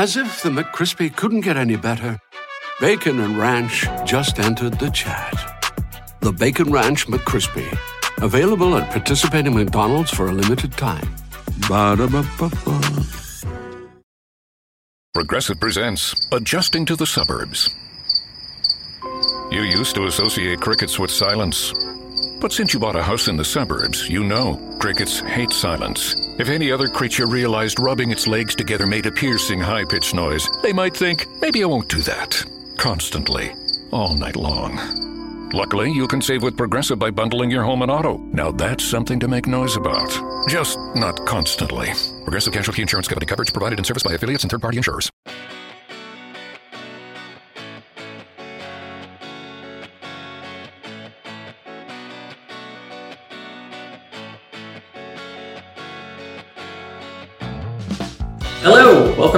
As if the McCrispy couldn't get any better, Bacon and Ranch just entered the chat. The Bacon Ranch McCrispy, available at participating McDonald's for a limited time. Ba-da-ba-ba-ba. Progressive presents Adjusting to the Suburbs. You used to associate crickets with silence. But since you bought a house in the suburbs, you know crickets hate silence. If any other creature realized rubbing its legs together made a piercing, high pitched noise, they might think, maybe I won't do that. Constantly, all night long. Luckily, you can save with Progressive by bundling your home and auto. Now that's something to make noise about. Just not constantly. Progressive Casualty Insurance Company coverage provided in service by affiliates and third party insurers.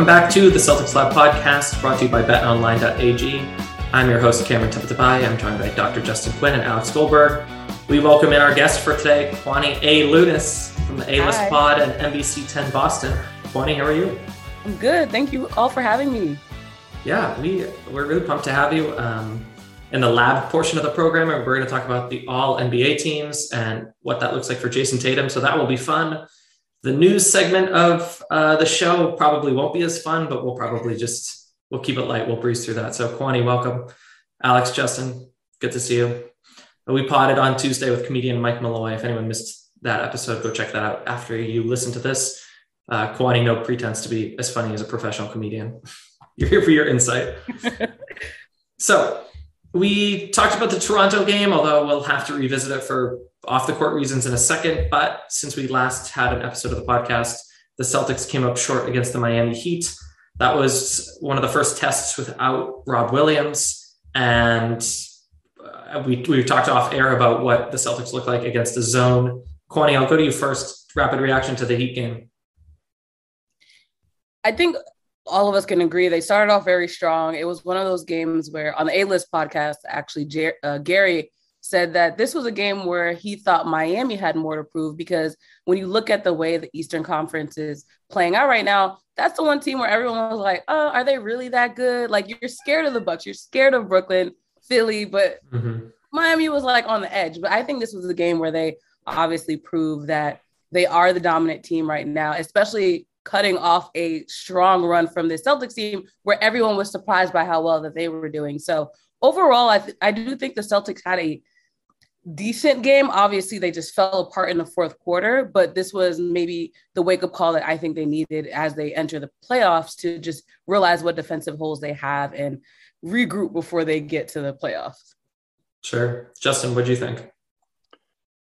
Welcome back to the Celtics Lab podcast brought to you by betonline.ag. I'm your host, Cameron Tabatabaie. I'm joined by Dr. Justin Quinn and Alex Goldberg. We welcome in our guest for today, Kwani A. Lunis from the A-List Hi. Pod and NBC 10 Boston. Kwani, how are you? I'm good. Thank you all for having me. Yeah, we, we're really pumped to have you um, in the lab portion of the program. And we're going to talk about the all NBA teams and what that looks like for Jayson Tatum. So that will be fun. The news segment of uh, the show probably won't be as fun, but we'll probably just we'll keep it light. We'll breeze through that. So Kwani, welcome. Alex, Justin, good to see you. We potted on Tuesday with comedian Mike Malloy. If anyone missed that episode, go check that out after you listen to this. Uh, Kwani, no pretense to be as funny as a professional comedian. You're here for your insight. so we talked about the Toronto game, although we'll have to revisit it for off the court reasons in a second. But since we last had an episode of the podcast, the Celtics came up short against the Miami Heat. That was one of the first tests without Rob Williams. And uh, we, we talked off air about what the Celtics look like against the zone. Kwani, I'll go to you first. Rapid reaction to the Heat game. I think all of us can agree they started off very strong. It was one of those games where on the A List podcast, actually, Jer- uh, Gary said that this was a game where he thought Miami had more to prove because when you look at the way the Eastern Conference is playing out right now, that's the one team where everyone was like, "Oh, are they really that good?" Like you're scared of the Bucks, you're scared of Brooklyn, Philly, but mm-hmm. Miami was like on the edge. But I think this was a game where they obviously proved that they are the dominant team right now, especially cutting off a strong run from the Celtics team where everyone was surprised by how well that they were doing. So overall, I, th- I do think the Celtics had a decent game. Obviously, they just fell apart in the fourth quarter, but this was maybe the wake up call that I think they needed as they enter the playoffs to just realize what defensive holes they have and regroup before they get to the playoffs. Sure. Justin, what do you think?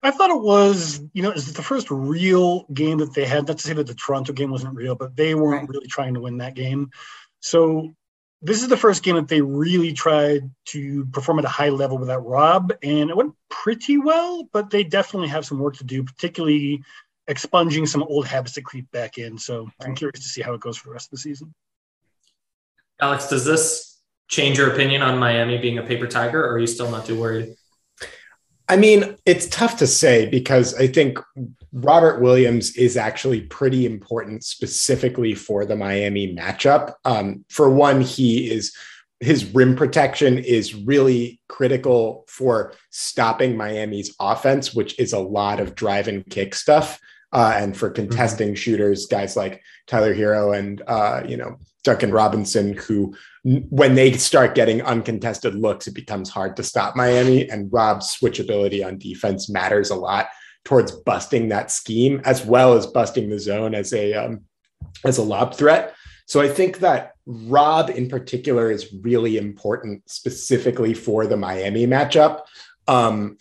I thought it was, you know, it's the first real game that they had. Not to say that the Toronto game wasn't real, but they weren't Right. really trying to win that game. So this is the first game that they really tried to perform at a high level without Rob, and it went pretty well. But they definitely have some work to do, particularly expunging some old habits that creep back in. So I'm curious to see how it goes for the rest of the season. Alex, does this change your opinion on Miami being a paper tiger, or are you still not too worried? I mean, it's tough to say because I think Robert Williams is actually pretty important specifically for the Miami matchup. Um, for one, he is his rim protection is really critical for stopping Miami's offense, which is a lot of drive and kick stuff. Uh, and for contesting shooters, guys like Tyler Herro and uh, you know Duncan Robinson, who when they start getting uncontested looks, it becomes hard to stop Miami. And Rob's switchability on defense matters a lot towards busting that scheme, as well as busting the zone as a um, as a lob threat. So I think that Rob in particular is really important specifically for the Miami matchup. Um,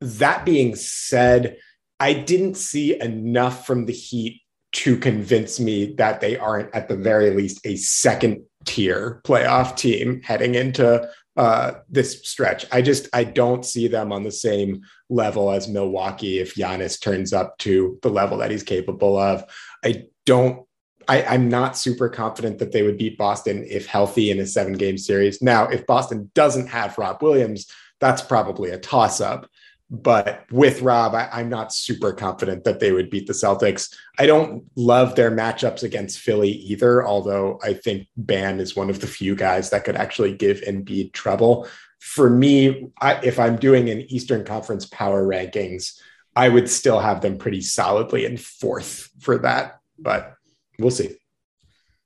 that being said, I didn't see enough from the Heat to convince me that they aren't at the very least a second tier playoff team heading into uh, this stretch. I just I don't see them on the same level as Milwaukee if Giannis turns up to the level that he's capable of. I don't. I, I'm not super confident that they would beat Boston if healthy in a seven game series. Now, if Boston doesn't have Rob Williams, that's probably a toss up. But with Rob, I, am not super confident that they would beat the Celtics. I don't love their matchups against Philly either, although I think Bam is one of the few guys that could actually give Embiid trouble. For me, I, if I'm doing an Eastern Conference power rankings, I would still have them pretty solidly in fourth for that, but we'll see.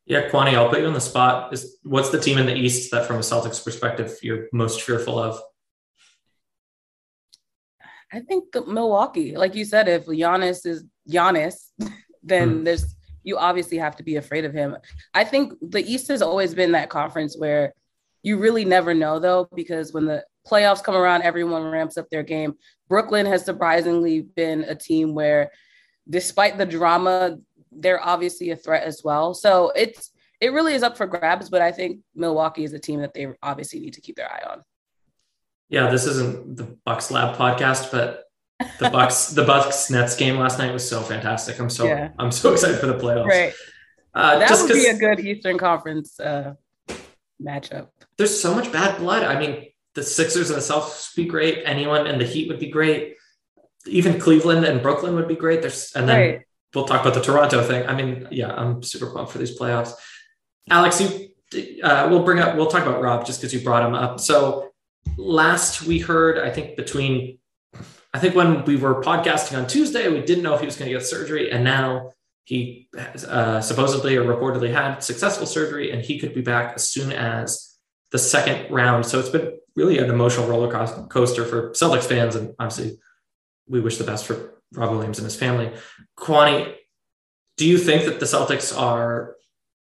Yeah, Kwani, I'll put you on the spot. Is what's the team in the East that, from a Celtics perspective, you're most fearful of? I think Milwaukee, like you said, if Giannis is Giannis, then mm. there's you obviously have to be afraid of him. I think the East has always been that conference where you really never know though, because when the playoffs come around, everyone ramps up their game. Brooklyn has surprisingly been a team where, despite the drama, they're obviously a threat as well. So it's it really is up for grabs, but I think Milwaukee is a team that they obviously need to keep their eye on yeah, this isn't the Bucks Lab podcast, but the Bucks the Bucks Nets game last night was so fantastic. I'm so yeah. I'm so excited for the playoffs. Right. Uh, that would be a good Eastern Conference uh, matchup. There's so much bad blood. I mean, the Sixers and the Celtics would be great. Anyone in the Heat would be great. Even Cleveland and Brooklyn would be great. There's and then right. we'll talk about the Toronto thing. I mean, yeah, I'm super pumped for these playoffs. Alex, you uh, we'll bring up we'll talk about Rob just because you brought him up. So last we heard, I think between, I think when we were podcasting on Tuesday, we didn't know if he was going to get surgery. And now he uh, supposedly or reportedly had successful surgery and he could be back as soon as the second round. So it's been really an emotional roller coaster for Celtics fans. And obviously, we wish the best for Rob Williams and his family. Kwani, do you think that the Celtics are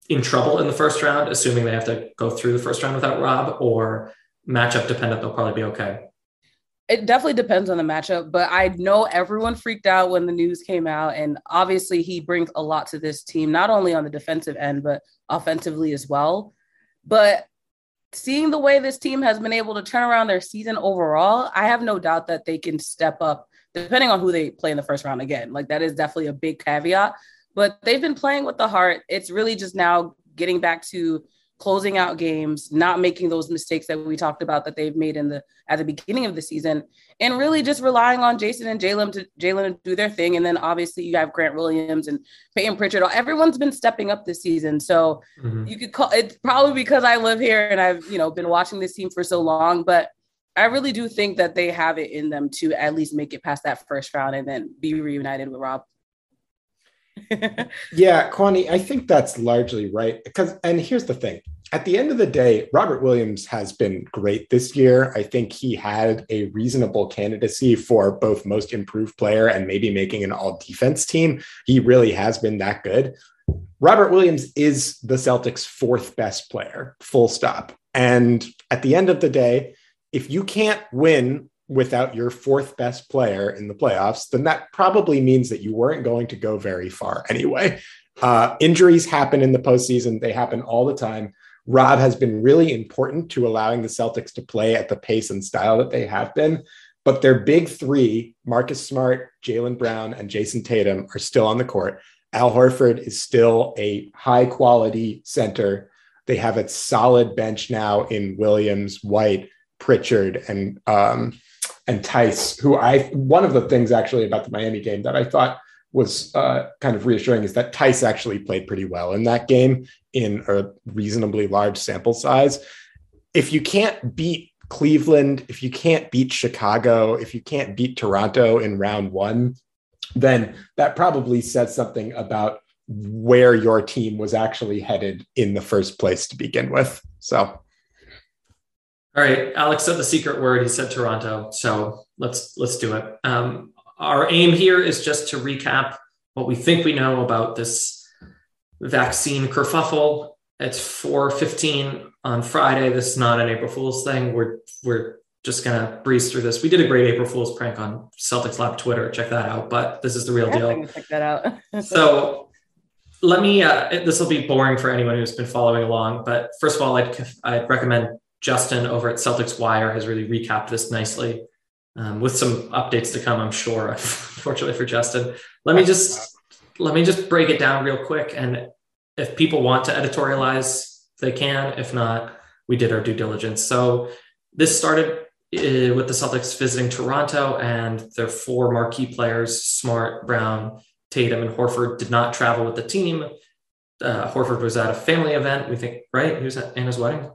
in trouble in the first round, assuming they have to go through the first round without Rob, or matchup dependent, they'll probably be okay. It definitely depends on the matchup, but I know everyone freaked out when the news came out. And obviously, he brings a lot to this team, not only on the defensive end, but offensively as well. But seeing the way this team has been able to turn around their season overall, I have no doubt that they can step up depending on who they play in the first round again. Like, that is definitely a big caveat. But they've been playing with the heart. It's really just now getting back to closing out games, not making those mistakes that we talked about that they've made in the at the beginning of the season, and really just relying on Jayson and Jaylen to Jaylen to do their thing. And then obviously you have Grant Williams and Payton Pritchard. Everyone's been stepping up this season. So mm-hmm. you could call it's probably because I live here and I've you know been watching this team for so long, but I really do think that they have it in them to at least make it past that first round and then be reunited with Rob. yeah, Kwani, I think that's largely right. Because, and here's the thing at the end of the day, Robert Williams has been great this year. I think he had a reasonable candidacy for both most improved player and maybe making an all defense team. He really has been that good. Robert Williams is the Celtics' fourth best player, full stop. And at the end of the day, if you can't win without your fourth best player in the playoffs, then that probably means that you weren't going to go very far anyway. Uh, injuries happen in the postseason, they happen all the time. Rob has been really important to allowing the Celtics to play at the pace and style that they have been. But their big three, Marcus Smart, Jaylen Brown, and Jayson Tatum, are still on the court. Al Horford is still a high quality center. They have a solid bench now in Williams, White, Pritchard, and um, and Theis, who I one of the things actually about the Miami game that I thought was uh, kind of reassuring is that Theis actually played pretty well in that game in a reasonably large sample size. If you can't beat Cleveland, if you can't beat Chicago, if you can't beat Toronto in round one, then that probably says something about where your team was actually headed in the first place to begin with. So, all right, Alex said the secret word. He said Toronto. So let's let's do it. Um, our aim here is just to recap what we think we know about this vaccine kerfuffle. It's 4:15 on Friday. This is not an April Fool's thing. We're we're just gonna breeze through this. We did a great April Fool's prank on Celtics Lab Twitter. Check that out. But this is the real deal. Check that out. so let me. Uh, this will be boring for anyone who's been following along. But first of all, I'd I'd recommend Justin over at Celtics Wire has really recapped this nicely um, with some updates to come, I'm sure. Unfortunately for Justin, let me just let me just break it down real quick. And if people want to editorialize, they can. If not, we did our due diligence. So this started uh, with the Celtics visiting Toronto and their four marquee players, Smart, Brown, Tatum, and Horford, did not travel with the team. Uh, Horford was at a family event, we think, right? He was at Anna's wedding.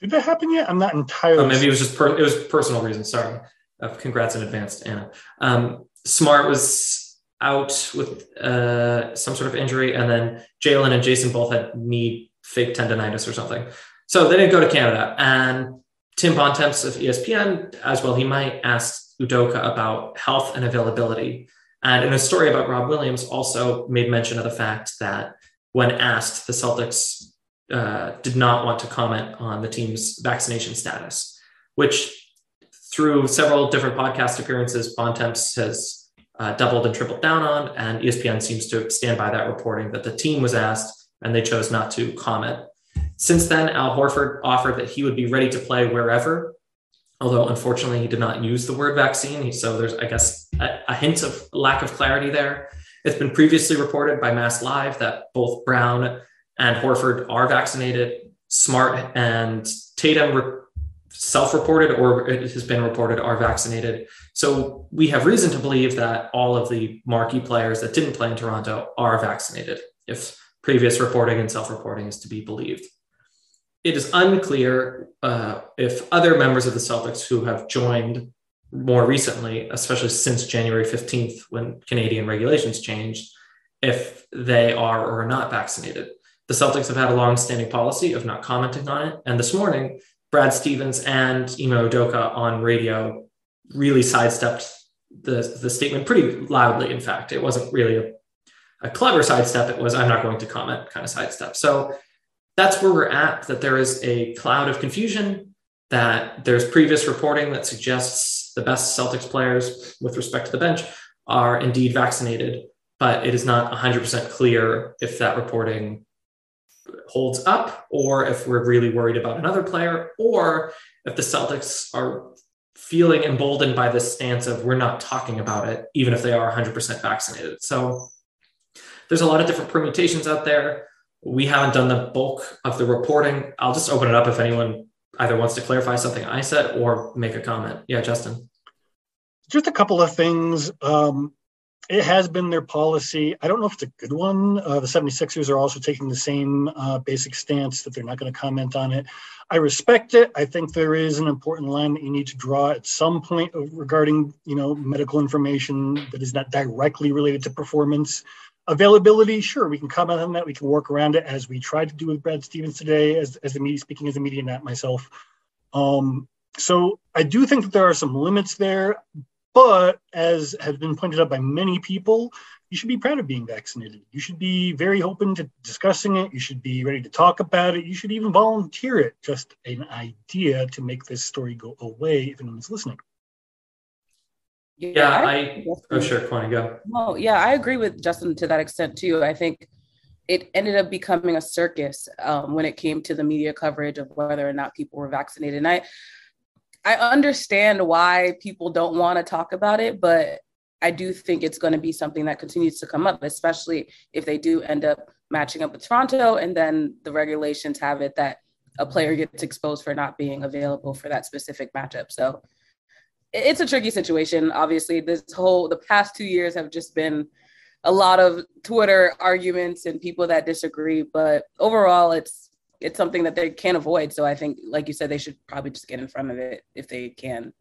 Did that happen yet? I'm not entirely. Oh, maybe it was just per- it was personal reasons. Sorry. Uh, congrats in advance, Anna. Um, Smart was out with uh, some sort of injury, and then Jaylen and Jayson both had knee fake tendonitis or something. So they didn't go to Canada. And Tim Bontemps of ESPN, as well, he might ask Udoka about health and availability. And in a story about Rob Williams, also made mention of the fact that when asked, the Celtics uh, did not want to comment on the team's vaccination status, which through several different podcast appearances, Bontemps has uh, doubled and tripled down on, and ESPN seems to stand by that reporting that the team was asked and they chose not to comment. Since then, Al Horford offered that he would be ready to play wherever, although unfortunately he did not use the word vaccine. So there's, I guess, a, a hint of lack of clarity there. It's been previously reported by Mass Live that both Brown and Horford are vaccinated. Smart and Tatum re- self-reported or it has been reported are vaccinated. So we have reason to believe that all of the marquee players that didn't play in Toronto are vaccinated if previous reporting and self-reporting is to be believed. It is unclear uh, if other members of the Celtics who have joined more recently, especially since January 15th, when Canadian regulations changed, if they are or are not vaccinated. The Celtics have had a long-standing policy of not commenting on it. And this morning, Brad Stevens and Ime Udoka on radio really sidestepped the, the statement pretty loudly. In fact, it wasn't really a, a clever sidestep. It was, I'm not going to comment kind of sidestep. So that's where we're at, that there is a cloud of confusion, that there's previous reporting that suggests the best Celtics players with respect to the bench are indeed vaccinated, but it is not 100% clear if that reporting holds up, or if we're really worried about another player, or if the Celtics are feeling emboldened by this stance of we're not talking about it, even if they are 100% vaccinated. So there's a lot of different permutations out there. We haven't done the bulk of the reporting. I'll just open it up if anyone either wants to clarify something I said or make a comment. Yeah, Justin. Just a couple of things. Um, it has been their policy. I don't know if it's a good one. Uh, the 76ers are also taking the same uh, basic stance that they're not going to comment on it. I respect it. I think there is an important line that you need to draw at some point regarding, you know, medical information that is not directly related to performance. Availability, sure, we can comment on that. We can work around it as we tried to do with Brad Stevens today, as, as the media, speaking as a media, not myself. Um, so I do think that there are some limits there, but as has been pointed out by many people, you should be proud of being vaccinated. You should be very open to discussing it. You should be ready to talk about it. You should even volunteer it. Just an idea to make this story go away if anyone's listening. Yeah, yeah I, I oh sure, Kwani, go. No, yeah, I agree with Justin to that extent too. I think it ended up becoming a circus um, when it came to the media coverage of whether or not people were vaccinated. And I, I understand why people don't want to talk about it, but I do think it's going to be something that continues to come up, especially if they do end up matching up with Toronto and then the regulations have it that a player gets exposed for not being available for that specific matchup. So it's a tricky situation. Obviously, this whole the past two years have just been a lot of Twitter arguments and people that disagree, but overall it's it's something that they can't avoid. So I think, like you said, they should probably just get in front of it if they can.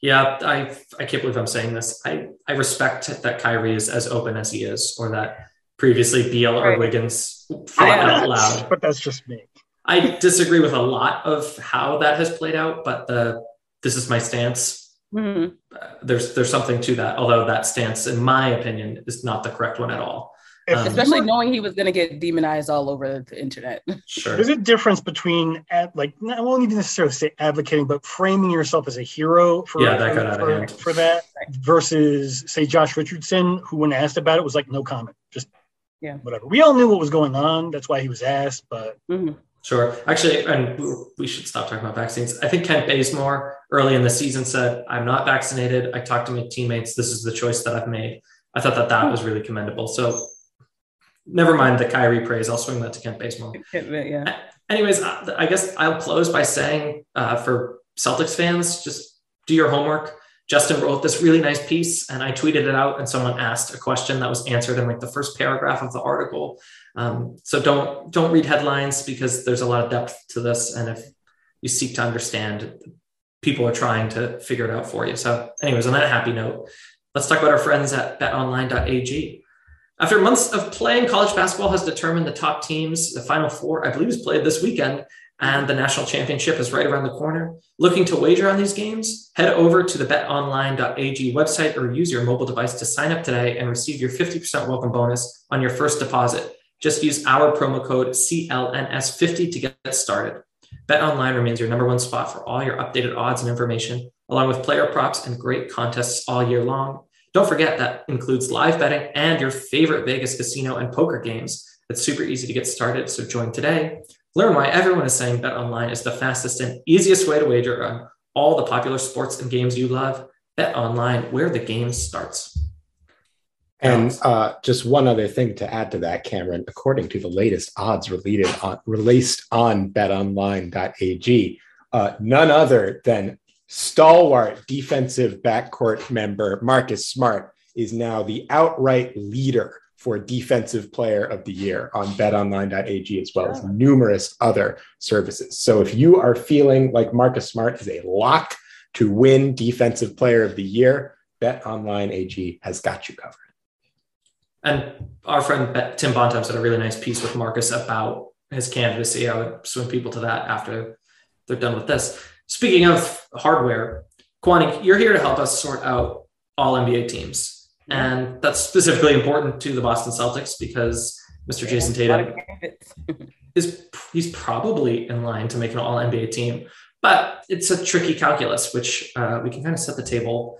Yeah, I I can't believe I'm saying this. I I respect that Kyrie is as open as he is, or that previously Beal right. or Wiggins fought out loud. But that's just me. I disagree with a lot of how that has played out, but the this is my stance. Mm-hmm. Uh, there's there's something to that, although that stance, in my opinion, is not the correct one at all. Um, Especially knowing he was going to get demonized all over the internet. Sure. There's a difference between, ad, like, I won't even necessarily say advocating, but framing yourself as a hero for, yeah, that got out for, of hand. for that versus, say, Josh Richardson, who, when asked about it, was like, no comment, just yeah, whatever. We all knew what was going on. That's why he was asked, but. Mm-hmm. Sure. Actually, and we should stop talking about vaccines. I think Kent Bazemore early in the season said, I'm not vaccinated. I talked to my teammates. This is the choice that I've made. I thought that that was really commendable. So never mind the Kyrie praise. I'll swing that to Kent Bazemore. Yeah. Anyways, I guess I'll close by saying uh, for Celtics fans, just do your homework. Justin wrote this really nice piece and I tweeted it out and someone asked a question that was answered in like the first paragraph of the article. Um, so don't don't read headlines because there's a lot of depth to this. And if you seek to understand, people are trying to figure it out for you. So anyways, on that happy note, let's talk about our friends at betonline.ag. After months of playing, college basketball has determined the top teams. The final four, I believe, is played this weekend and the national championship is right around the corner. Looking to wager on these games? Head over to the betonline.ag website or use your mobile device to sign up today and receive your 50% welcome bonus on your first deposit. Just use our promo code CLNS50 to get started. BetOnline remains your number one spot for all your updated odds and information, along with player props and great contests all year long. Don't forget that includes live betting and your favorite Vegas casino and poker games. It's super easy to get started, so join today. Learn why everyone is saying Bet Online is the fastest and easiest way to wager on all the popular sports and games you love. Bet Online, where the game starts. And uh, just one other thing to add to that, Cameron, according to the latest odds released on, released on betonline.ag, uh, none other than stalwart defensive backcourt member Marcus Smart is now the outright leader for Defensive Player of the Year on betonline.ag, as well as numerous other services. So if you are feeling like Marcus Smart is a lock to win Defensive Player of the Year, BetOnline AG has got you covered. And our friend Tim Bontemps had a really nice piece with Marcus about his candidacy. I would swing people to that after they're done with this. Speaking of hardware, Kwani, you're here to help us sort out all NBA teams. And that's specifically important to the Boston Celtics because Mr. Jayson Tatum is he's probably in line to make an all NBA team. But it's a tricky calculus, which uh, we can kind of set the table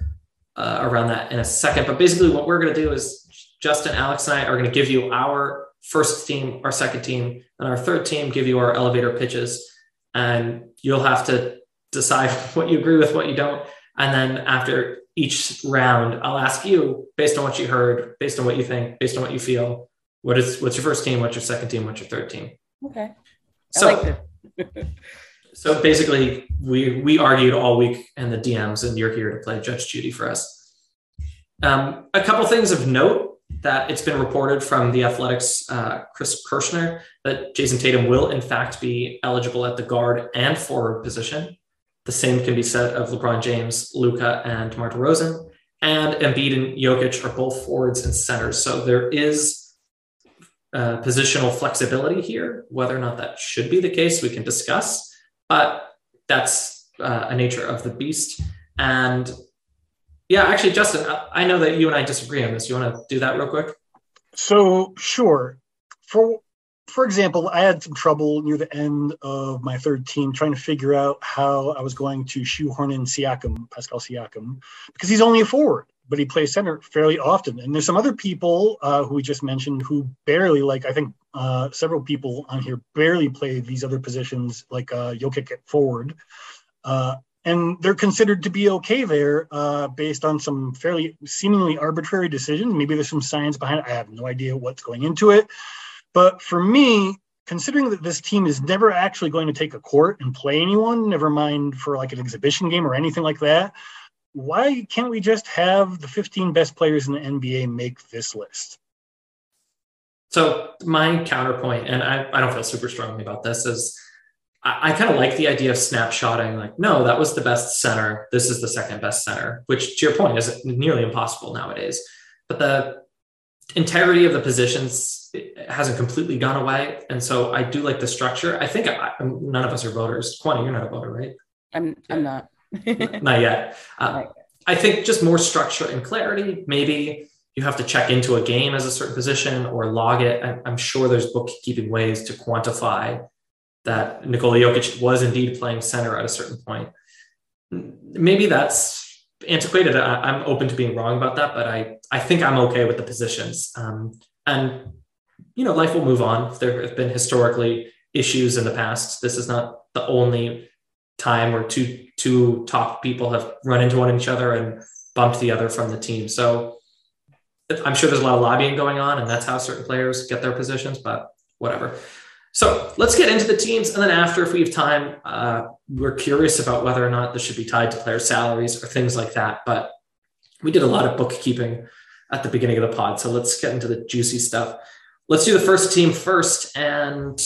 uh, around that in a second. But basically, what we're going to do is Justin, Alex, and I are going to give you our first team, our second team, and our third team, give you our elevator pitches. And you'll have to decide what you agree with, what you don't. And then after each round, I'll ask you based on what you heard, based on what you think, based on what you feel. What is what's your first team? What's your second team? What's your third team? Okay. I so, like so basically, we we argued all week and the DMs, and you're here to play Judge Judy for us. Um, a couple things of note that it's been reported from the Athletics, uh, Chris Kirschner, that Jayson Tatum will in fact be eligible at the guard and forward position. The same can be said of LeBron James, Luka, and DeMar DeRozan. And Embiid and Jokic are both forwards and centers. So there is uh, positional flexibility here. Whether or not that should be the case, we can discuss. But that's uh, a nature of the beast. And yeah, actually, Justin, I know that you and I disagree on this. You want to do that real quick? So, sure. For for example, I had some trouble near the end of my third team trying to figure out how I was going to shoehorn in Siakam, Pascal Siakam, because he's only a forward, but he plays center fairly often. And there's some other people uh, who we just mentioned who barely, like I think uh, several people on here barely play these other positions, like uh, Jokic at forward. Uh, and they're considered to be okay there uh, based on some fairly seemingly arbitrary decisions. Maybe there's some science behind it. I have no idea what's going into it. But for me, considering that this team is never actually going to take a court and play anyone, never mind for like an exhibition game or anything like that, why can't we just have the 15 best players in the NBA make this list? So my counterpoint, and I, I don't feel super strongly about this, is I, I kind of like the idea of snapshotting, like, no, that was the best center. This is the second best center, which to your point is nearly impossible nowadays. But the integrity of the positions hasn't completely gone away. And so I do like the structure. I think I, none of us are voters. Kwani, you're not a voter, right? I'm, I'm not. not yet. Uh, I think just more structure and clarity. Maybe you have to check into a game as a certain position or log it. I'm, I'm sure there's bookkeeping ways to quantify that Nikola Jokic was indeed playing center at a certain point. Maybe that's antiquated. I, am open to being wrong about that, but I, I think I'm okay with the positions. Um, and, you know, life will move on. There have been historically issues in the past. This is not the only time where two, two top people have run into one each other and bumped the other from the team. So I'm sure there's a lot of lobbying going on, and that's how certain players get their positions, but whatever. So let's get into the teams. And then after, if we have time, uh, we're curious about whether or not this should be tied to player salaries or things like that. But we did a lot of bookkeeping at the beginning of the pod. So let's get into the juicy stuff. Let's do the first team first. And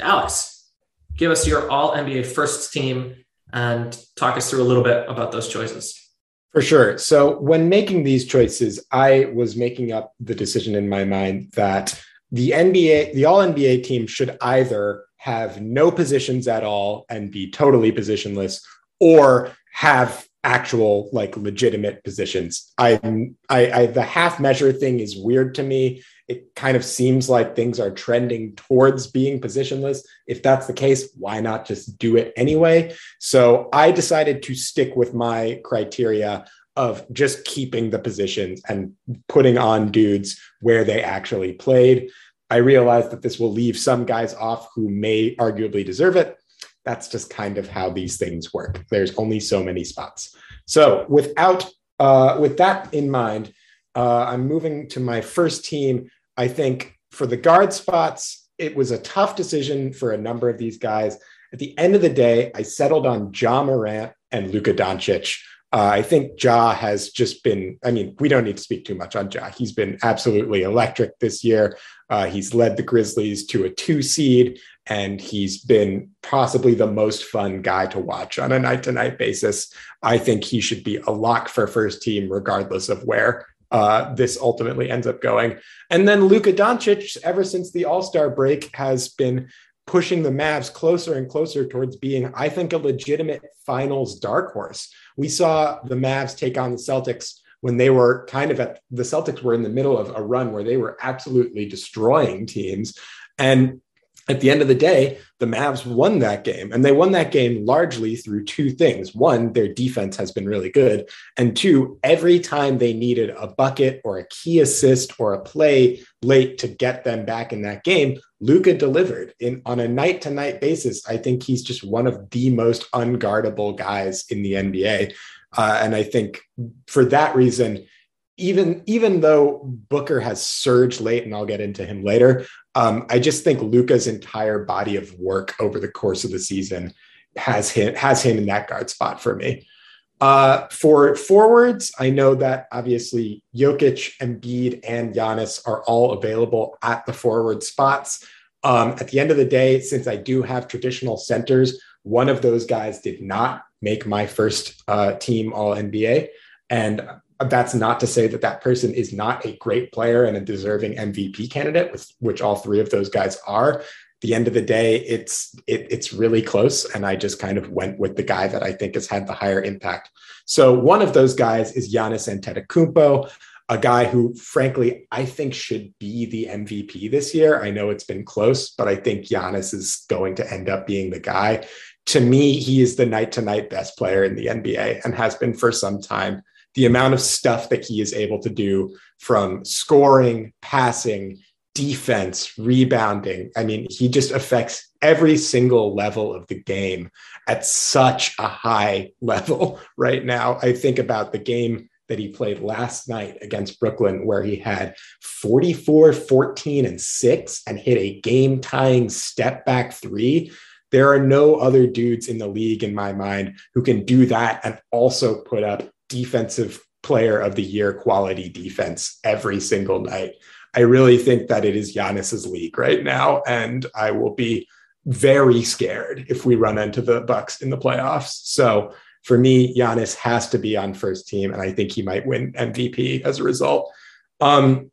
Alex, give us your all NBA first team and talk us through a little bit about those choices. For sure. So when making these choices, I was making up the decision in my mind that the NBA, the all NBA team should either have no positions at all and be totally positionless or have actual like legitimate positions. I, I, I the half measure thing is weird to me it kind of seems like things are trending towards being positionless. If that's the case, why not just do it anyway? So I decided to stick with my criteria of just keeping the positions and putting on dudes where they actually played. I realized that this will leave some guys off who may arguably deserve it. That's just kind of how these things work. There's only so many spots. So without uh, with that in mind, uh, I'm moving to my first team, I think for the guard spots, it was a tough decision for a number of these guys. At the end of the day, I settled on Ja Morant and Luka Doncic. Uh, I think Ja has just been, I mean, we don't need to speak too much on Ja. He's been absolutely electric this year. Uh, he's led the Grizzlies to a two seed, and he's been possibly the most fun guy to watch on a night to night basis. I think he should be a lock for first team, regardless of where uh, this ultimately ends up going. And then Luka Doncic, ever since the All Star break, has been pushing the Mavs closer and closer towards being, I think, a legitimate finals dark horse. We saw the Mavs take on the Celtics when they were kind of at the Celtics were in the middle of a run where they were absolutely destroying teams. And at the end of the day, the Mavs won that game. And they won that game largely through two things. One, their defense has been really good. And two, every time they needed a bucket or a key assist or a play late to get them back in that game, Luka delivered in on a night to night basis. I think he's just one of the most unguardable guys in the NBA. Uh, and I think for that reason, even even though Booker has surged late, and I'll get into him later, um, I just think Luka's entire body of work over the course of the season has him has him in that guard spot for me. Uh, for forwards, I know that obviously Jokic, Embiid, and Giannis are all available at the forward spots. Um, at the end of the day, since I do have traditional centers, one of those guys did not make my first uh, team All NBA, and that's not to say that that person is not a great player and a deserving MVP candidate, with, which all three of those guys are. the end of the day, it's it, it's really close, and I just kind of went with the guy that I think has had the higher impact. So one of those guys is Giannis Antetokounmpo, a guy who, frankly, I think should be the MVP this year. I know it's been close, but I think Giannis is going to end up being the guy. To me, he is the night to night best player in the NBA and has been for some time the amount of stuff that he is able to do from scoring, passing, defense, rebounding. I mean, he just affects every single level of the game at such a high level right now. I think about the game that he played last night against Brooklyn, where he had 44, 14, and six and hit a game tying step back three. There are no other dudes in the league, in my mind, who can do that and also put up defensive player of the year quality defense every single night. I really think that it is Giannis's league right now, and I will be very scared if we run into the Bucks in the playoffs. So for me, Giannis has to be on first team, and I think he might win MVP as a result. Um,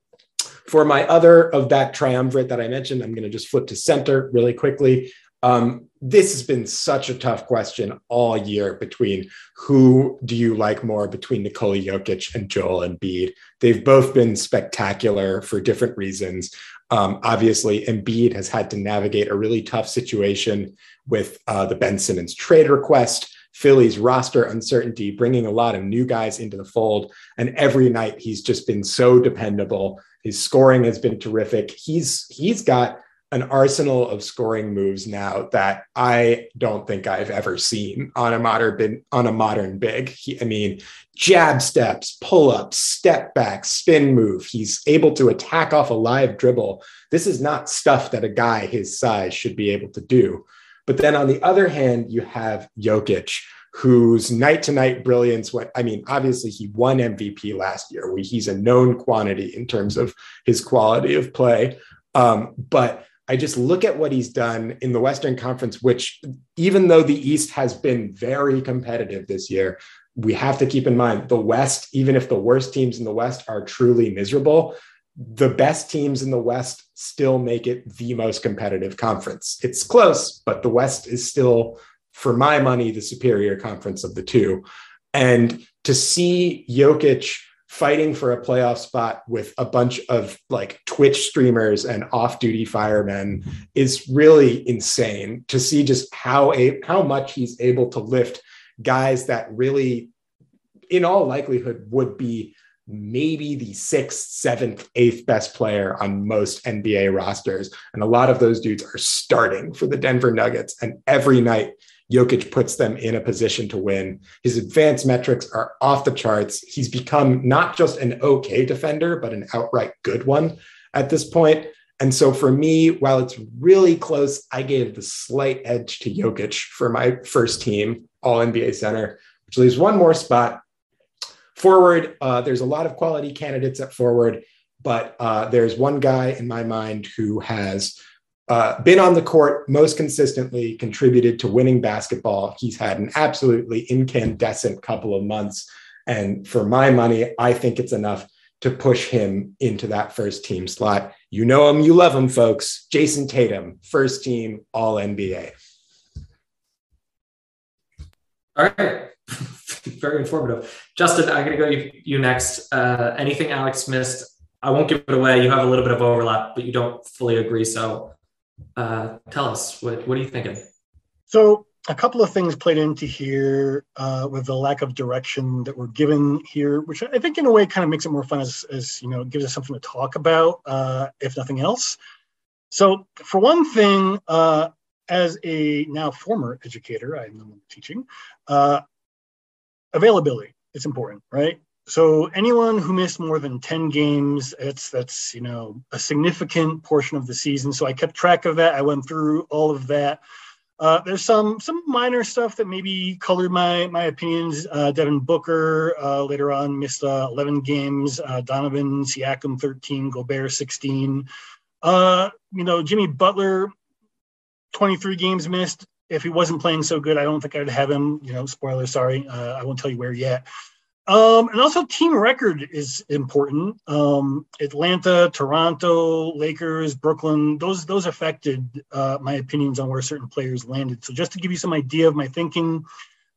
for my other of that triumvirate that I mentioned, I'm going to just flip to center really quickly. Um, this has been such a tough question all year between who do you like more between Nikola Jokic and Joel Embiid. They've both been spectacular for different reasons. Um, obviously, Embiid has had to navigate a really tough situation with uh, the Ben Simmons trade request, Philly's roster uncertainty, bringing a lot of new guys into the fold. And every night he's just been so dependable. His scoring has been terrific. He's he's got an arsenal of scoring moves now that I don't think I've ever seen on a modern on a modern big. He, I mean, jab steps, pull ups, step back, spin move. He's able to attack off a live dribble. This is not stuff that a guy his size should be able to do. But then on the other hand, you have Jokic, whose night to night brilliance went. I mean, obviously, he won MVP last year. He's a known quantity in terms of his quality of play. Um, but I just look at what he's done in the Western Conference, which, even though the East has been very competitive this year, we have to keep in mind the West, even if the worst teams in the West are truly miserable, the best teams in the West still make it the most competitive conference. It's close, but the West is still, for my money, the superior conference of the two. And to see Jokic fighting for a playoff spot with a bunch of like Twitch streamers and off-duty firemen is really insane to see just how a how much he's able to lift guys that really in all likelihood would be maybe the sixth, seventh, eighth best player on most NBA rosters. And a lot of those dudes are starting for the Denver Nuggets. And every night Jokic puts them in a position to win. His advanced metrics are off the charts. He's become not just an okay defender, but an outright good one at this point. And so for me, while it's really close, I gave the slight edge to Jokic for my first team, all NBA center, which leaves one more spot. Forward, uh, there's a lot of quality candidates at forward, but uh, there's one guy in my mind who has uh, been on the court most consistently, contributed to winning basketball. He's had an absolutely incandescent couple of months. And for my money, I think it's enough to push him into that first team slot. You know him, you love him, folks. Jayson Tatum, first team, all NBA. All right. Very informative. Justin, I'm going to go to you next. Uh, anything Alex missed? I won't give it away. You have a little bit of overlap, but you don't fully agree. So uh, tell us what what are you thinking? So a couple of things played into here uh, with the lack of direction that we're given here, which I think in a way kind of makes it more fun as, as you know, gives us something to talk about, uh, if nothing else. So for one thing, uh, as a now former educator, I'm no longer teaching, uh, availability, it's important, right? So anyone who missed more than 10 games, it's that's you know a significant portion of the season. So I kept track of that. I went through all of that. Uh, there's some some minor stuff that maybe colored my my opinions. Uh, Devin Booker uh, later on missed uh, 11 games. Uh, Donovan Siakam 13, Gobert 16. Uh, you know Jimmy Butler 23 games missed. If he wasn't playing so good, I don't think I'd have him. You know, spoiler, sorry, I won't tell you where yet. Um, and also, team record is important. Um, Atlanta, Toronto, Lakers, Brooklyn; those those affected uh, my opinions on where certain players landed. So, just to give you some idea of my thinking,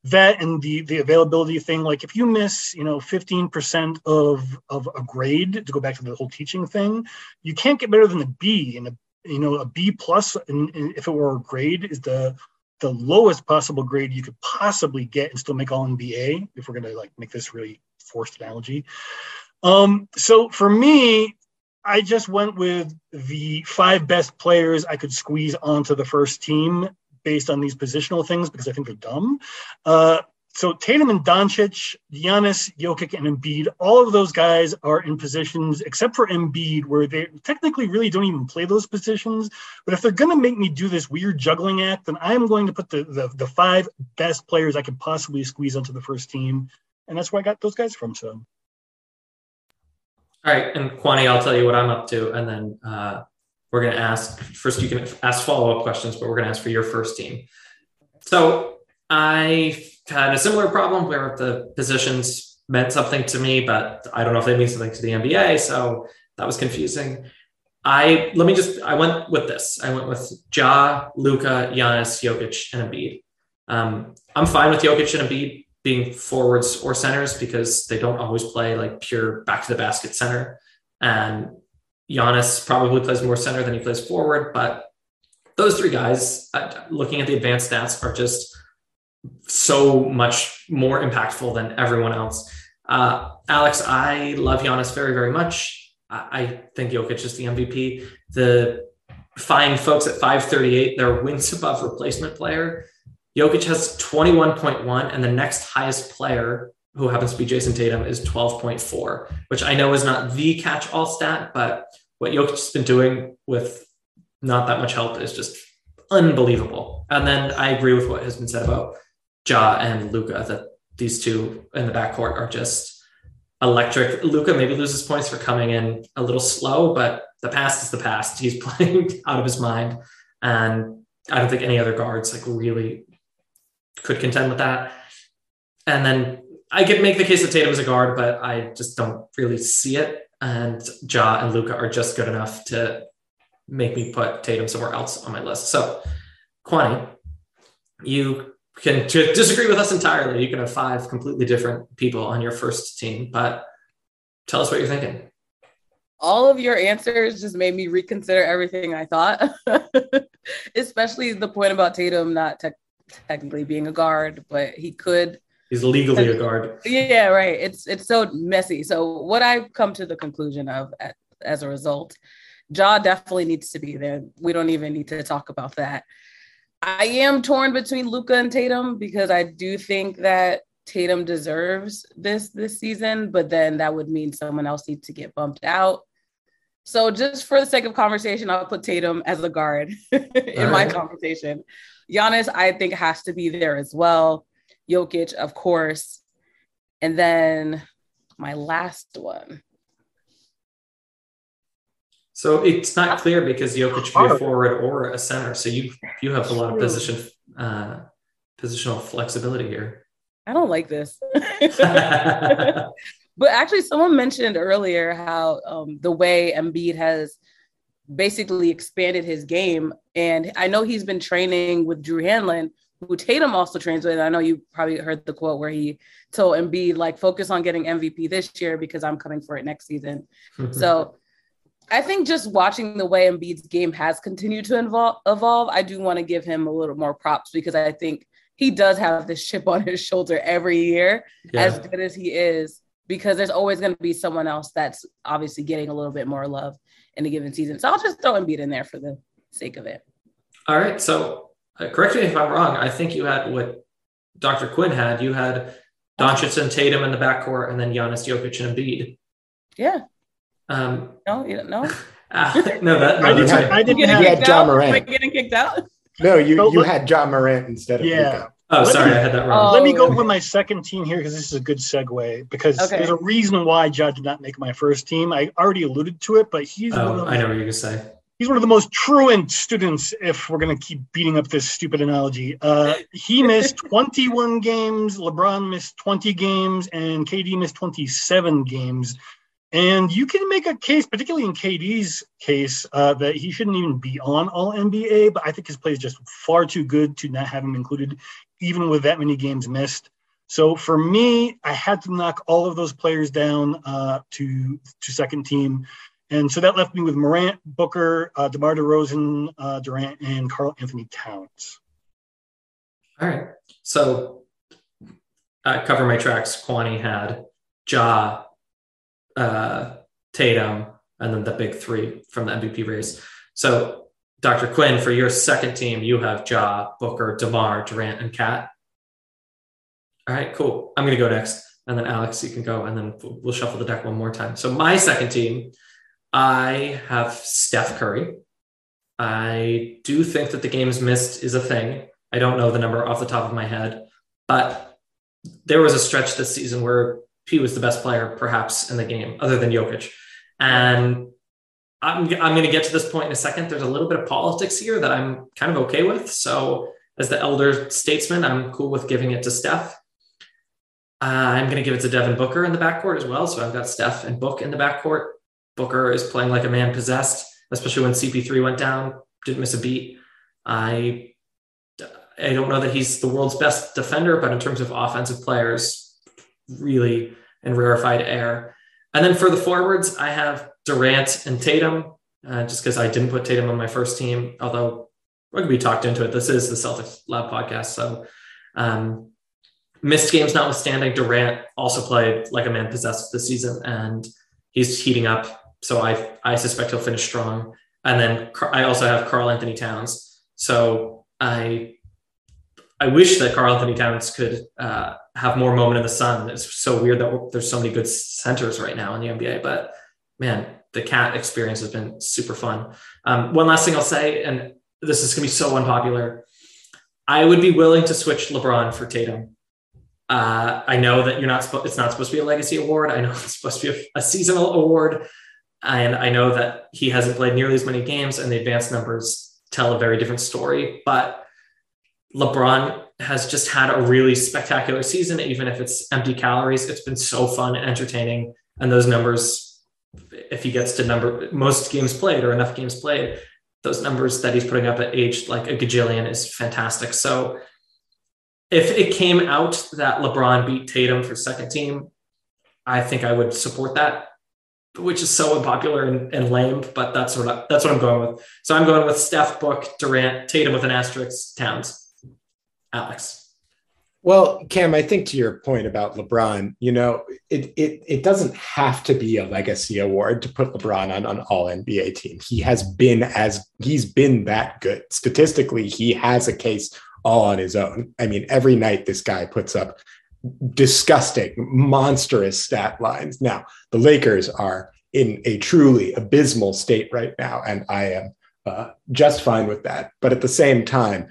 that and the the availability thing. Like, if you miss, you know, fifteen percent of of a grade, to go back to the whole teaching thing, you can't get better than a B. And a you know a B plus, and if it were a grade, is the the lowest possible grade you could possibly get and still make all NBA if we're going to like make this really forced analogy. Um, so for me, I just went with the five best players I could squeeze onto the first team based on these positional things because I think they're dumb. Uh, so Tatum and Doncic, Giannis, Jokic, and Embiid, all of those guys are in positions, except for Embiid, where they technically really don't even play those positions. But if they're going to make me do this weird juggling act, then I am going to put the, the, the five best players I could possibly squeeze onto the first team, and that's where I got those guys from. So. All right, and Kwani, I'll tell you what I'm up to, and then uh, we're going to ask. First, you can ask follow up questions, but we're going to ask for your first team. So I had a similar problem where the positions meant something to me, but I don't know if they mean something to the NBA. So that was confusing. I let me just I went with this. I went with Ja, Luka, Giannis, Jokic, and Embiid. Um, I'm fine with Jokic and Embiid being forwards or centers because they don't always play like pure back to the basket center. And Giannis probably plays more center than he plays forward, but those three guys, uh, looking at the advanced stats, are just so much more impactful than everyone else. Uh, Alex, I love Giannis very, very much. I, I think Jokic is the MVP. The fine folks at 538 their wins above replacement player. Jokic has 21.1, and the next highest player, who happens to be Jayson Tatum, is 12.4, which I know is not the catch all stat, but what Jokic has been doing with not that much help is just unbelievable. And then I agree with what has been said about Ja and Luka that these two in the backcourt are just electric. Luka maybe loses points for coming in a little slow, but the past is the past. He's playing out of his mind. And I don't think any other guards like really could contend with that. And then I could make the case that Tatum is a guard, but I just don't really see it. And Ja and Luka are just good enough to make me put Tatum somewhere else on my list. So, Kwani, you can disagree with us entirely. You can have five completely different people on your first team, but tell us what you're thinking. All of your answers just made me reconsider everything I thought, especially the point about Tatum not te- technically being a guard, but he could. He's legally a guard. Yeah, right. It's it's so messy. So what I've come to the conclusion of at, as a result, Ja definitely needs to be there. We don't even need to talk about that. I am torn between Luka and Tatum because I do think that Tatum deserves this this season, but then that would mean someone else needs to get bumped out. So just for the sake of conversation, I'll put Tatum as a guard in my conversation. Giannis, I think, has to be there as well. Jokic, of course. And then my last one. So it's not clear because Jokic could be a forward or a center. So you you have a lot of position uh, positional flexibility here. I don't like this. but actually, someone mentioned earlier how um, the way Embiid has basically expanded his game, and I know he's been training with Drew Hanlon, who Tatum also trains with. I know you probably heard the quote where he told Embiid like, "Focus on getting MVP this year because I'm coming for it next season." so I think just watching the way Embiid's game has continued to evolve, evolve I do want to give him a little more props because I think he does have this chip on his shoulder every year, yeah. as good as he is, because there's always going to be someone else that's obviously getting a little bit more love in a given season. So I'll just throw Embiid in there for the sake of it. All right. So uh, correct me if I'm wrong. I think you had what Dr. Quinn had. You had Doncic and Tatum in the backcourt, and then Giannis, Jokic, and Embiid. Yeah. Um, no, you don't know. Uh, no, that no, I didn't. Have, I didn't have. had Ja Morant. Am getting kicked out? No, you so you had Ja Morant instead of yeah. Luka. Oh, let sorry, me, I had that wrong. Oh. Let me go with my second team here because this is a good segue. Because okay. there's a reason why Ja did not make my first team. I already alluded to it, but he's. Oh, those, I know what you're gonna say. He's one of the most truant students. If we're gonna keep beating up this stupid analogy, uh, he missed 21 games. LeBron missed 20 games, and KD missed 27 games. And you can make a case, particularly in KD's case, uh, that he shouldn't even be on All NBA. But I think his play is just far too good to not have him included, even with that many games missed. So for me, I had to knock all of those players down uh, to to second team, and so that left me with Morant, Booker, uh, DeMar DeRozan, uh, Durant, and Karl-Anthony Towns. All right. So I cover my tracks. Kwani had Ja, uh, Tatum, and then the big three from the MVP race. So, Dr. Quinn, for your second team, you have Ja, Booker, DeMar, Durant, and Cat. All right, cool. I'm going to go next. And then Alex, you can go, and then we'll shuffle the deck one more time. So, my second team, I have Steph Curry. I do think that the games missed is a thing. I don't know the number off the top of my head, but there was a stretch this season where he was the best player perhaps in the game other than Jokic. And I'm, I'm going to get to this point in a second. There's a little bit of politics here that I'm kind of okay with. So, as the elder statesman, I'm cool with giving it to Steph. Uh, I'm going to give it to Devin Booker in the backcourt as well. So, I've got Steph and Book in the backcourt. Booker is playing like a man possessed, especially when CP3 went down, didn't miss a beat. I I don't know that he's the world's best defender, but in terms of offensive players, really in rarefied air. And then for the forwards, I have Durant and Tatum, uh, just because I didn't put Tatum on my first team, although we're going to be talked into it. This is the Celtics Lab podcast. So, um, missed games notwithstanding, Durant also played like a man possessed this season and he's heating up. So I, I suspect he'll finish strong. and then I also have Karl-Anthony Towns. So I I wish that Karl-Anthony Towns could uh, have more moment in the sun. It's so weird that there's so many good centers right now in the NBA, but man, the cat experience has been super fun. Um, one last thing I'll say, and this is going to be so unpopular. I would be willing to switch LeBron for Tatum. Uh, I know that you're not. it's not supposed to be a legacy award. I know it's supposed to be a, a seasonal award, and I know that he hasn't played nearly as many games, and the advanced numbers tell a very different story. But LeBron has just had a really spectacular season, even if it's empty calories. It's been so fun and entertaining. And those numbers, if he gets to number most games played or enough games played, those numbers that he's putting up at age like a gajillion is fantastic. So if it came out that LeBron beat Tatum for second team, I think I would support that, which is so unpopular and, and lame, but that's what I, that's what I'm going with. So I'm going with Steph, Book, Durant, Tatum with an asterisk, Towns. Alex. Well, Cam, I think to your point about LeBron, you know, it it it doesn't have to be a legacy award to put LeBron on an all NBA team. He has been as he's been that good. Statistically, he has a case all on his own. I mean, every night this guy puts up disgusting, monstrous stat lines. Now, the Lakers are in a truly abysmal state right now, and I am uh, just fine with that. But at the same time,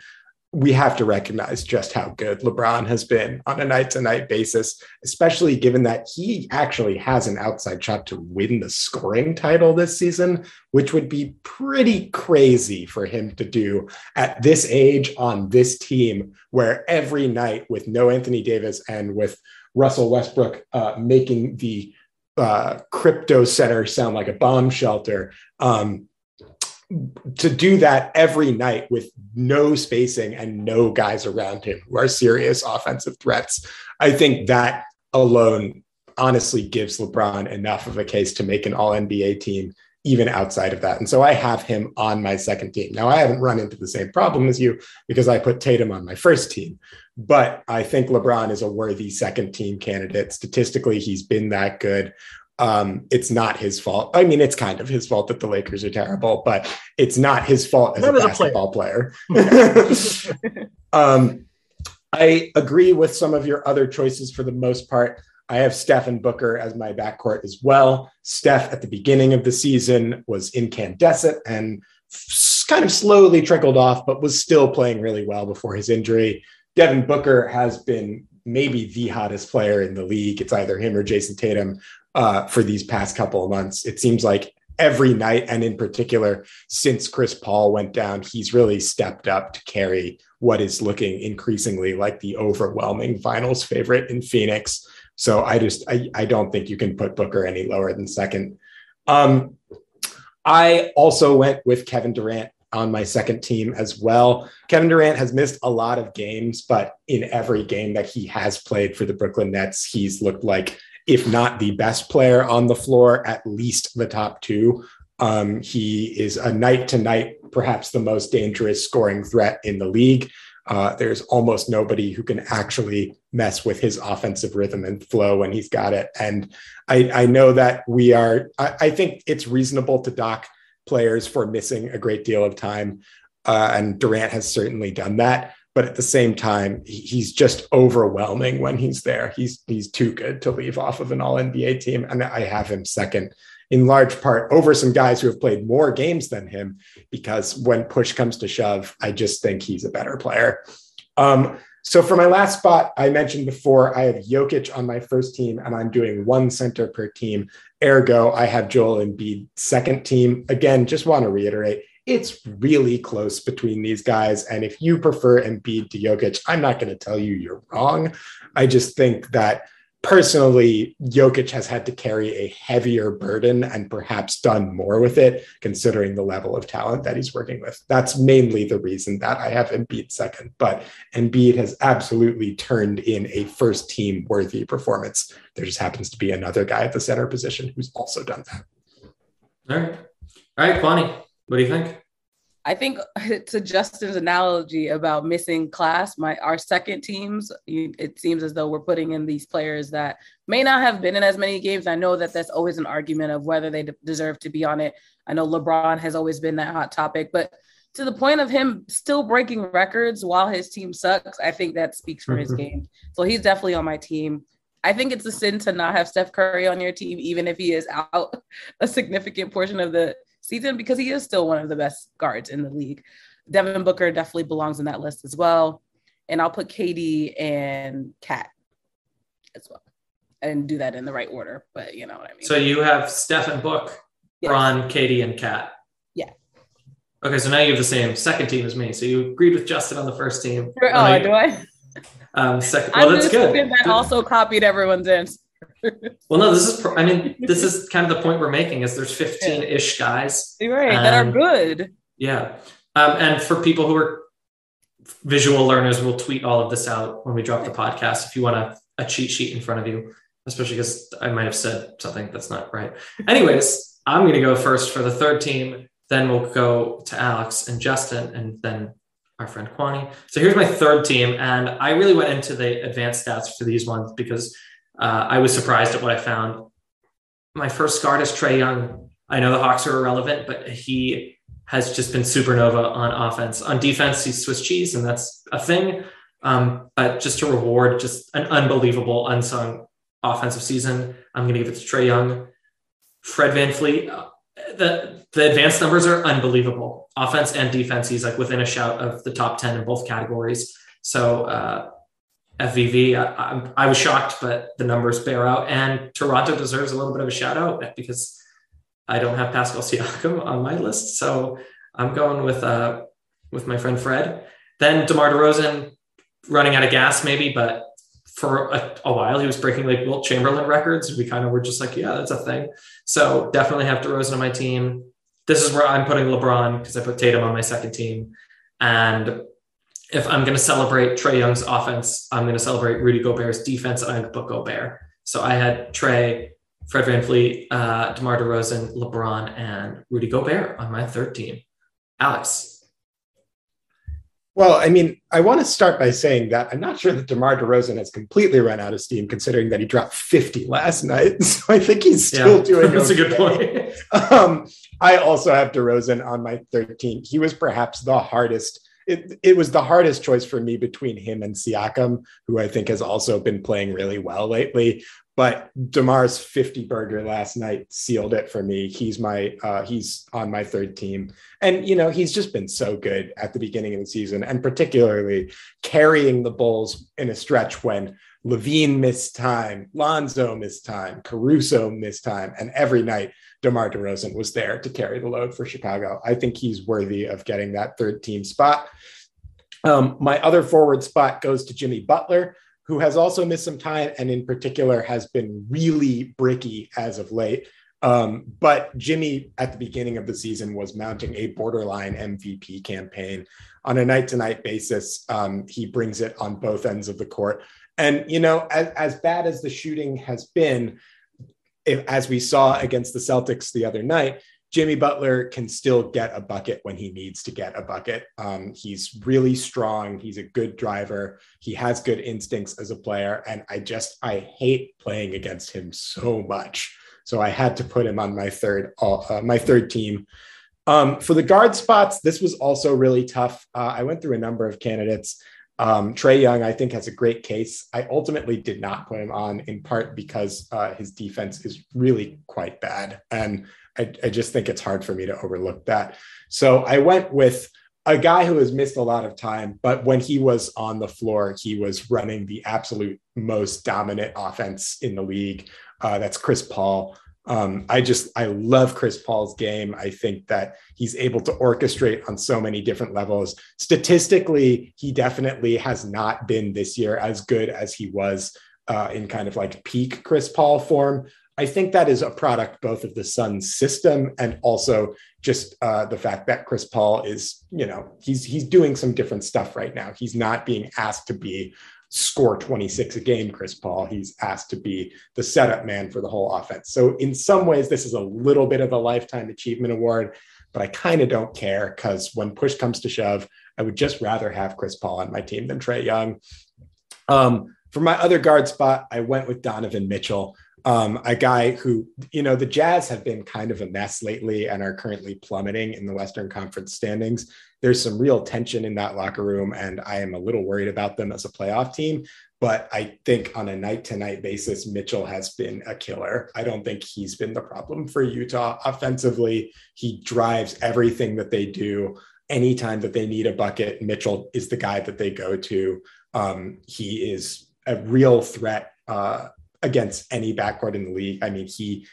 we have to recognize just how good LeBron has been on a night to night basis, especially given that he actually has an outside shot to win the scoring title this season, which would be pretty crazy for him to do at this age on this team, where every night with no Anthony Davis and with Russell Westbrook uh, making the uh, crypto center sound like a bomb shelter. Um, to do that every night with no spacing and no guys around him who are serious offensive threats, I think that alone honestly gives LeBron enough of a case to make an all NBA team, even outside of that. And so I have him on my second team. Now, I haven't run into the same problem as you because I put Tatum on my first team, but I think LeBron is a worthy second team candidate. Statistically, he's been that good. Um, it's not his fault. I mean, it's kind of his fault that the Lakers are terrible, but it's not his fault as not a as basketball a player. player. um, I agree with some of your other choices for the most part. I have Steph and Booker as my backcourt as well. Steph at the beginning of the season was incandescent and kind of slowly trickled off, but was still playing really well before his injury. Devin Booker has been maybe the hottest player in the league. It's either him or Jayson Tatum uh, for these past couple of months. It seems like every night, and in particular, since Chris Paul went down, he's really stepped up to carry what is looking increasingly like the overwhelming finals favorite in Phoenix. So I just I, I don't think you can put Booker any lower than second. Um, I also went with Kevin Durant on my second team as well. Kevin Durant has missed a lot of games, but in every game that he has played for the Brooklyn Nets, he's looked like if not the best player on the floor, at least the top two. Um, he is a night to night, perhaps the most dangerous scoring threat in the league. Uh, there's almost nobody who can actually mess with his offensive rhythm and flow when he's got it. And I, I know that we are, I, I, think it's reasonable to dock players for missing a great deal of time. Uh, and Durant has certainly done that but at the same time, he's just overwhelming when he's there. He's he's too good to leave off of an All NBA team, and I have him second in large part over some guys who have played more games than him. Because when push comes to shove, I just think he's a better player. Um, so for my last spot, I mentioned before, I have Jokic on my first team, and I'm doing one center per team. Ergo, I have Joel Embiid second team. Again, just want to reiterate, it's really close between these guys. And if you prefer Embiid to Jokic, I'm not going to tell you you're wrong. I just think that personally, Jokic has had to carry a heavier burden and perhaps done more with it, considering the level of talent that he's working with. That's mainly the reason that I have Embiid second. But Embiid has absolutely turned in a first team worthy performance. There just happens to be another guy at the center position who's also done that. All right. All right, Kwani. What do you think? I think to Justin's analogy about missing class, my our second teams, it seems as though we're putting in these players that may not have been in as many games. I know that that's always an argument of whether they deserve to be on it. I know LeBron has always been that hot topic, but to the point of him still breaking records while his team sucks, I think that speaks for his mm-hmm. game. So he's definitely on my team. I think it's a sin to not have Steph Curry on your team, even if he is out a significant portion of the season, because he is still one of the best guards in the league. Devin Booker definitely belongs in that list as well. And I'll put KD and Cat as well and do that in the right order. But you know what I mean. So you have Steph and Book, yes. Bron, KD, and Cat. Yeah. Okay, so now you have the same second team as me. So you agreed with Justin on the first team. Oh, you, do I? Um, second, well, I'm that's good. That also copied everyone's answer. Well, no, this is. I mean, this is kind of the point we're making. Is there's 15 ish guys, right, that are good. Yeah, um, and for people who are visual learners, we'll tweet all of this out when we drop the podcast. If you want a, a cheat sheet in front of you, especially because I might have said something that's not right. Anyways, I'm going to go first for the third team. Then we'll go to Alex and Justin, and then our friend Kwani. So here's my third team, and I really went into the advanced stats for these ones because uh, I was surprised at what I found. My first guard is Trae Young. I know the Hawks are irrelevant, but he has just been supernova on offense. On defense, he's Swiss cheese, and that's a thing. Um, but just to reward just an unbelievable unsung offensive season, I'm going to give it to Trae Young. Fred VanVleet, uh, the the advanced numbers are unbelievable. Offense and defense, he's like within a shout of the top 10 in both categories. So uh, FVV, I, I, was shocked, but the numbers bear out. And Toronto deserves a little bit of a shout out because I don't have Pascal Siakam on my list. So I'm going with uh, with my friend Fred. Then DeMar DeRozan running out of gas, maybe, but for a, a, while he was breaking like Wilt Chamberlain records. We kind of were just like, yeah, that's a thing. So definitely have DeRozan on my team. This is where I'm putting LeBron because I put Tatum on my second team. And if I'm going to celebrate Trae Young's offense, I'm going to celebrate Rudy Gobert's defense, and I'm going to put Gobert. So I had Trae, Fred VanVleet, uh, DeMar DeRozan, LeBron, and Rudy Gobert on my third team. Alex. Well, I mean, I want to start by saying that I'm not sure that DeMar DeRozan has completely run out of steam, considering that he dropped 50 last night. So I think he's still yeah, doing. That's okay. a good point. um, I also have DeRozan on my 13. He was perhaps the hardest it, it was the hardest choice for me between him and Siakam, who I think has also been playing really well lately. But Demar's 50 burger last night sealed it for me. He's my uh, he's on my third team, and you know he's just been so good at the beginning of the season, and particularly carrying the Bulls in a stretch when LaVine missed time, Lonzo missed time, Caruso missed time, and every night DeMar DeRozan was there to carry the load for Chicago. I think he's worthy of getting that third team spot. Um, my other forward spot goes to Jimmy Butler, who has also missed some time and, in particular, has been really bricky as of late. Um, but Jimmy, at the beginning of the season, was mounting a borderline MVP campaign on a night to night basis. Um, he brings it on both ends of the court. And, you know, as, as bad as the shooting has been, if, as we saw against the Celtics the other night, Jimmy Butler can still get a bucket when he needs to get a bucket. Um, he's really strong. He's a good driver. He has good instincts as a player. And I just, I hate playing against him so much. So I had to put him on my third, uh, my third team. Um, for the guard spots, this was also really tough. Uh, I went through a number of candidates. Um, Trae Young, I think, has a great case. I ultimately did not put him on in part because uh, his defense is really quite bad. And I, I just think it's hard for me to overlook that. So I went with a guy who has missed a lot of time, but when he was on the floor, he was running the absolute most dominant offense in the league. Uh, that's Chris Paul. Um, I just I love Chris Paul's game. I think that he's able to orchestrate on so many different levels. Statistically, he definitely has not been this year as good as he was uh, in kind of like peak Chris Paul form. I think that is a product both of the Suns system and also just uh, the fact that Chris Paul is, you know, he's he's doing some different stuff right now. He's not being asked to be score 26 a game, Chris Paul. He's asked to be the setup man for the whole offense. So, in some ways, this is a little bit of a lifetime achievement award. but I kind of don't care because when push comes to shove, I would just rather have Chris Paul on my team than Trae Young. Um, for my other guard spot, I went with Donovan Mitchell, um, a guy who, you know, the Jazz have been kind of a mess lately and are currently plummeting in the Western Conference standings. There's some real tension in that locker room, and I am a little worried about them as a playoff team. But I think on a night to night basis, Mitchell has been a killer. I don't think he's been the problem for Utah offensively. He drives everything that they do. Anytime that they need a bucket, Mitchell is the guy that they go to. Um, he is a real threat uh, against any backcourt in the league. I mean, he.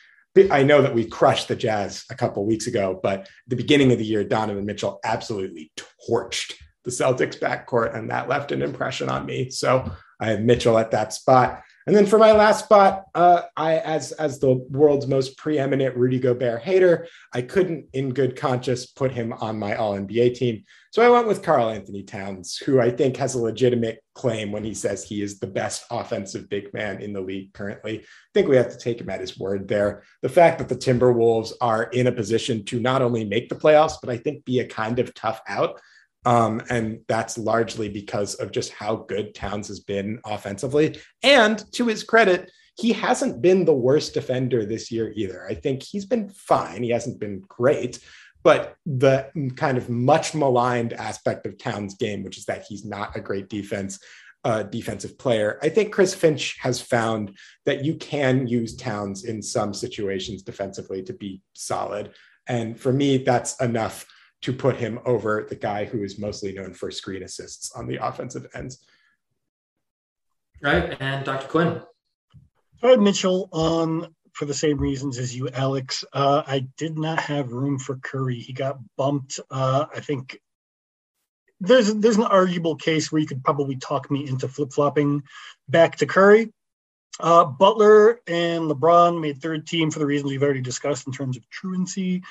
I know that we crushed the Jazz a couple weeks ago, but at the beginning of the year, Donovan Mitchell absolutely torched the Celtics backcourt, and that left an impression on me. So I have Mitchell at that spot. And then for my last spot, uh, I as as the world's most preeminent Rudy Gobert hater, I couldn't, in good conscience, put him on my All NBA team. So I went with Karl-Anthony Towns, who I think has a legitimate claim when he says he is the best offensive big man in the league currently. I think we have to take him at his word there. The fact that the Timberwolves are in a position to not only make the playoffs, but I think be a kind of tough out um, and that's largely because of just how good Towns has been offensively. And to his credit, he hasn't been the worst defender this year either. I think he's been fine. He hasn't been great, but the kind of much maligned aspect of Towns' game, which is that he's not a great defense. Uh, defensive player. I think Chris Finch has found that you can use Towns in some situations defensively to be solid. And for me, that's enough to put him over the guy who is mostly known for screen assists on the offensive ends. Right. And Dr. Quinn. I had Mitchell on for the same reasons as you, Alex. Uh, I did not have room for Curry. He got bumped. Uh, I think there's there's an arguable case where you could probably talk me into flip flopping back to Curry. Uh, Butler and LeBron made third team for the reasons we've already discussed in terms of truancy.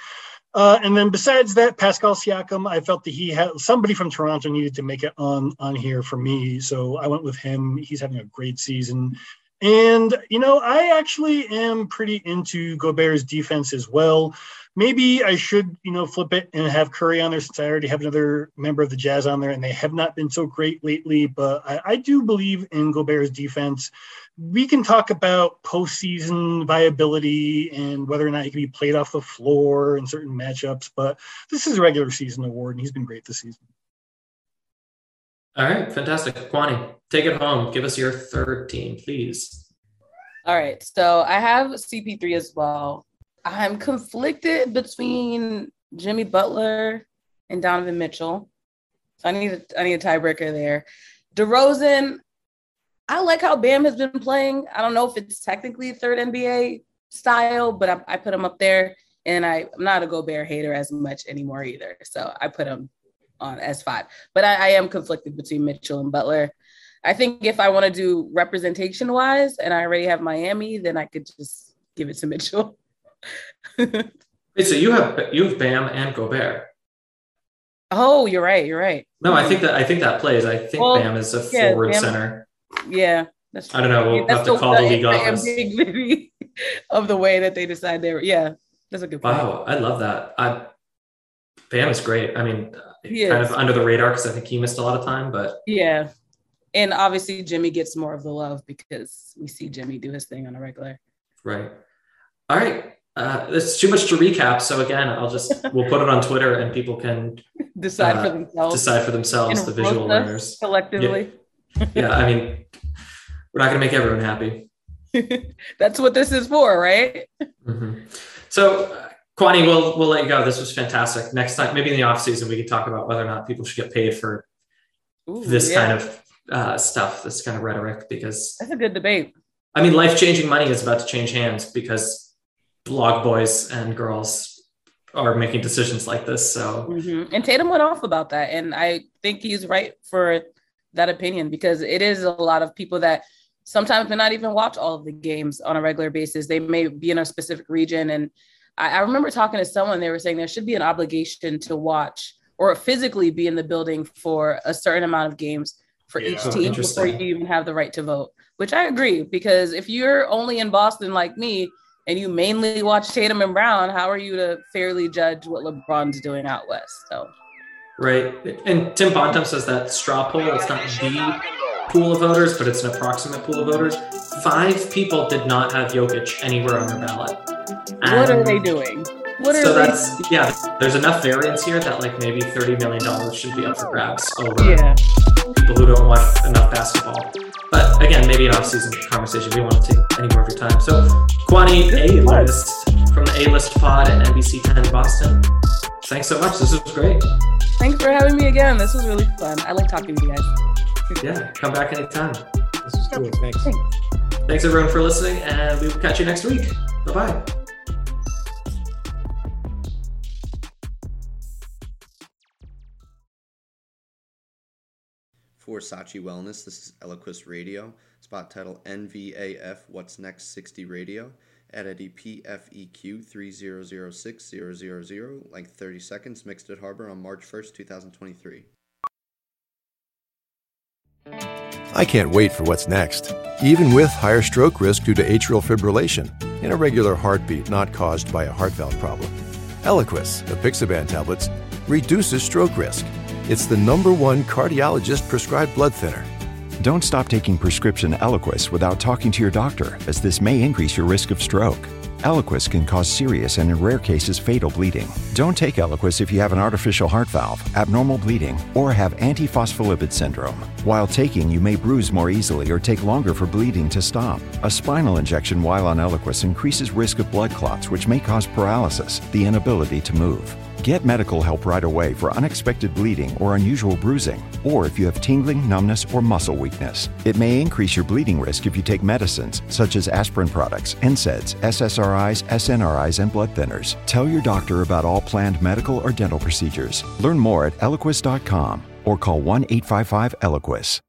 Uh, and then besides that, Pascal Siakam, I felt that he had somebody from Toronto needed to make it on on here for me, so I went with him. He's having a great season, and you know I actually am pretty into Gobert's defense as well. Maybe I should you know flip it and have Curry on there since I already have another member of the Jazz on there, and they have not been so great lately. But I, I do believe in Gobert's defense we can talk about postseason viability and whether or not he can be played off the floor in certain matchups, but this is a regular season award, and he's been great this season. All right, fantastic. Kwani, take it home. Give us your third team, please. All right, so I have CP3 as well. I'm conflicted between Jimmy Butler and Donovan Mitchell. So I need a, I need a tiebreaker there. DeRozan, I like how Bam has been playing. I don't know if it's technically third NBA style, but I, I put him up there. And I, am not a Gobert hater as much anymore either. So I put him on S5. But I, I am conflicted between Mitchell and Butler. I think if I want to do representation wise and I already have Miami, then I could just give it to Mitchell. Wait, so you have you have Bam and Gobert. Oh, you're right. You're right. No, I think that I think that plays. I think well, Bam is a yeah, forward Bam, center. Yeah. That's I don't know. We'll that's have to call the, the league office. of the way that they decide they were. Yeah, that's a good point. Wow, I love that. I, Bam is great. I mean, kind of under the radar because I think he missed a lot of time, but yeah. And obviously, Jimmy gets more of the love because we see Jimmy do his thing on a regular. Right. All right. Uh, it's too much to recap. So again, I'll just we'll put it on Twitter and people can decide uh, for themselves. Decide for themselves. And the visual learners collectively. Yeah yeah, I mean, we're not going to make everyone happy. That's what this is for, right? Mm-hmm. So, uh, Kwani, we'll we'll let you go. This was fantastic. Next time, maybe in the off season, we could talk about whether or not people should get paid for Ooh, this yeah. kind of uh, stuff, this kind of rhetoric, because that's a good debate. I mean, life changing money is about to change hands because blog boys and girls are making decisions like this. So, mm-hmm. and Tatum went off about that, and I think he's right for that opinion because it is a lot of people that sometimes may not even watch all of the games on a regular basis. They may be in a specific region. And I, I remember talking to someone, they were saying there should be an obligation to watch or physically be in the building for a certain amount of games for yeah, each team before you even have the right to vote, which I agree because if you're only in Boston like me, and you mainly watch Tatum and Brown, how are you to fairly judge what LeBron's doing out west? So, right. And Tim Bontemps says that straw poll. It's not the pool of voters, but it's an approximate pool of voters. Five people did not have Jokic anywhere on their ballot. And what are they doing? What are so they? that's yeah. There's enough variance here that like maybe thirty million dollars should be up for grabs over Yeah. people who don't watch enough basketball. But again, maybe an off-season conversation. We won't want to take any more of your time. So, Kwani A list from the A list pod at NBC 10 Boston. Thanks so much. This was great. Thanks for having me again. This was really fun. I like talking to you guys. Yeah, come back anytime. This is cool. Thanks. Thanks everyone for listening, and we will catch you next week. Bye bye. For Sachi Wellness, this is Eliquis Radio. Spot title NVAF What's Next 60 Radio. Entity PFEQ 3006000, length 30 seconds, mixed at Harbor on March 1st, 2023. I can't wait for what's next, even with higher stroke risk due to atrial fibrillation, an irregular heartbeat not caused by a heart valve problem. Eliquis, the apixaban tablets, reduces stroke risk. It's the number one cardiologist prescribed blood thinner. Don't stop taking prescription Eliquis without talking to your doctor, as this may increase your risk of stroke. Eliquis can cause serious and, in rare cases, fatal bleeding. Don't take Eliquis if you have an artificial heart valve, abnormal bleeding, or have antiphospholipid syndrome. While taking, you may bruise more easily or take longer for bleeding to stop. A spinal injection while on Eliquis increases risk of blood clots, which may cause paralysis, the inability to move. Get medical help right away for unexpected bleeding or unusual bruising, or if you have tingling, numbness, or muscle weakness. It may increase your bleeding risk if you take medicines such as aspirin products, NSAIDs, SSRIs, SNRIs, and blood thinners. Tell your doctor about all planned medical or dental procedures. Learn more at eliquis.com or call 1 855 Eliquis.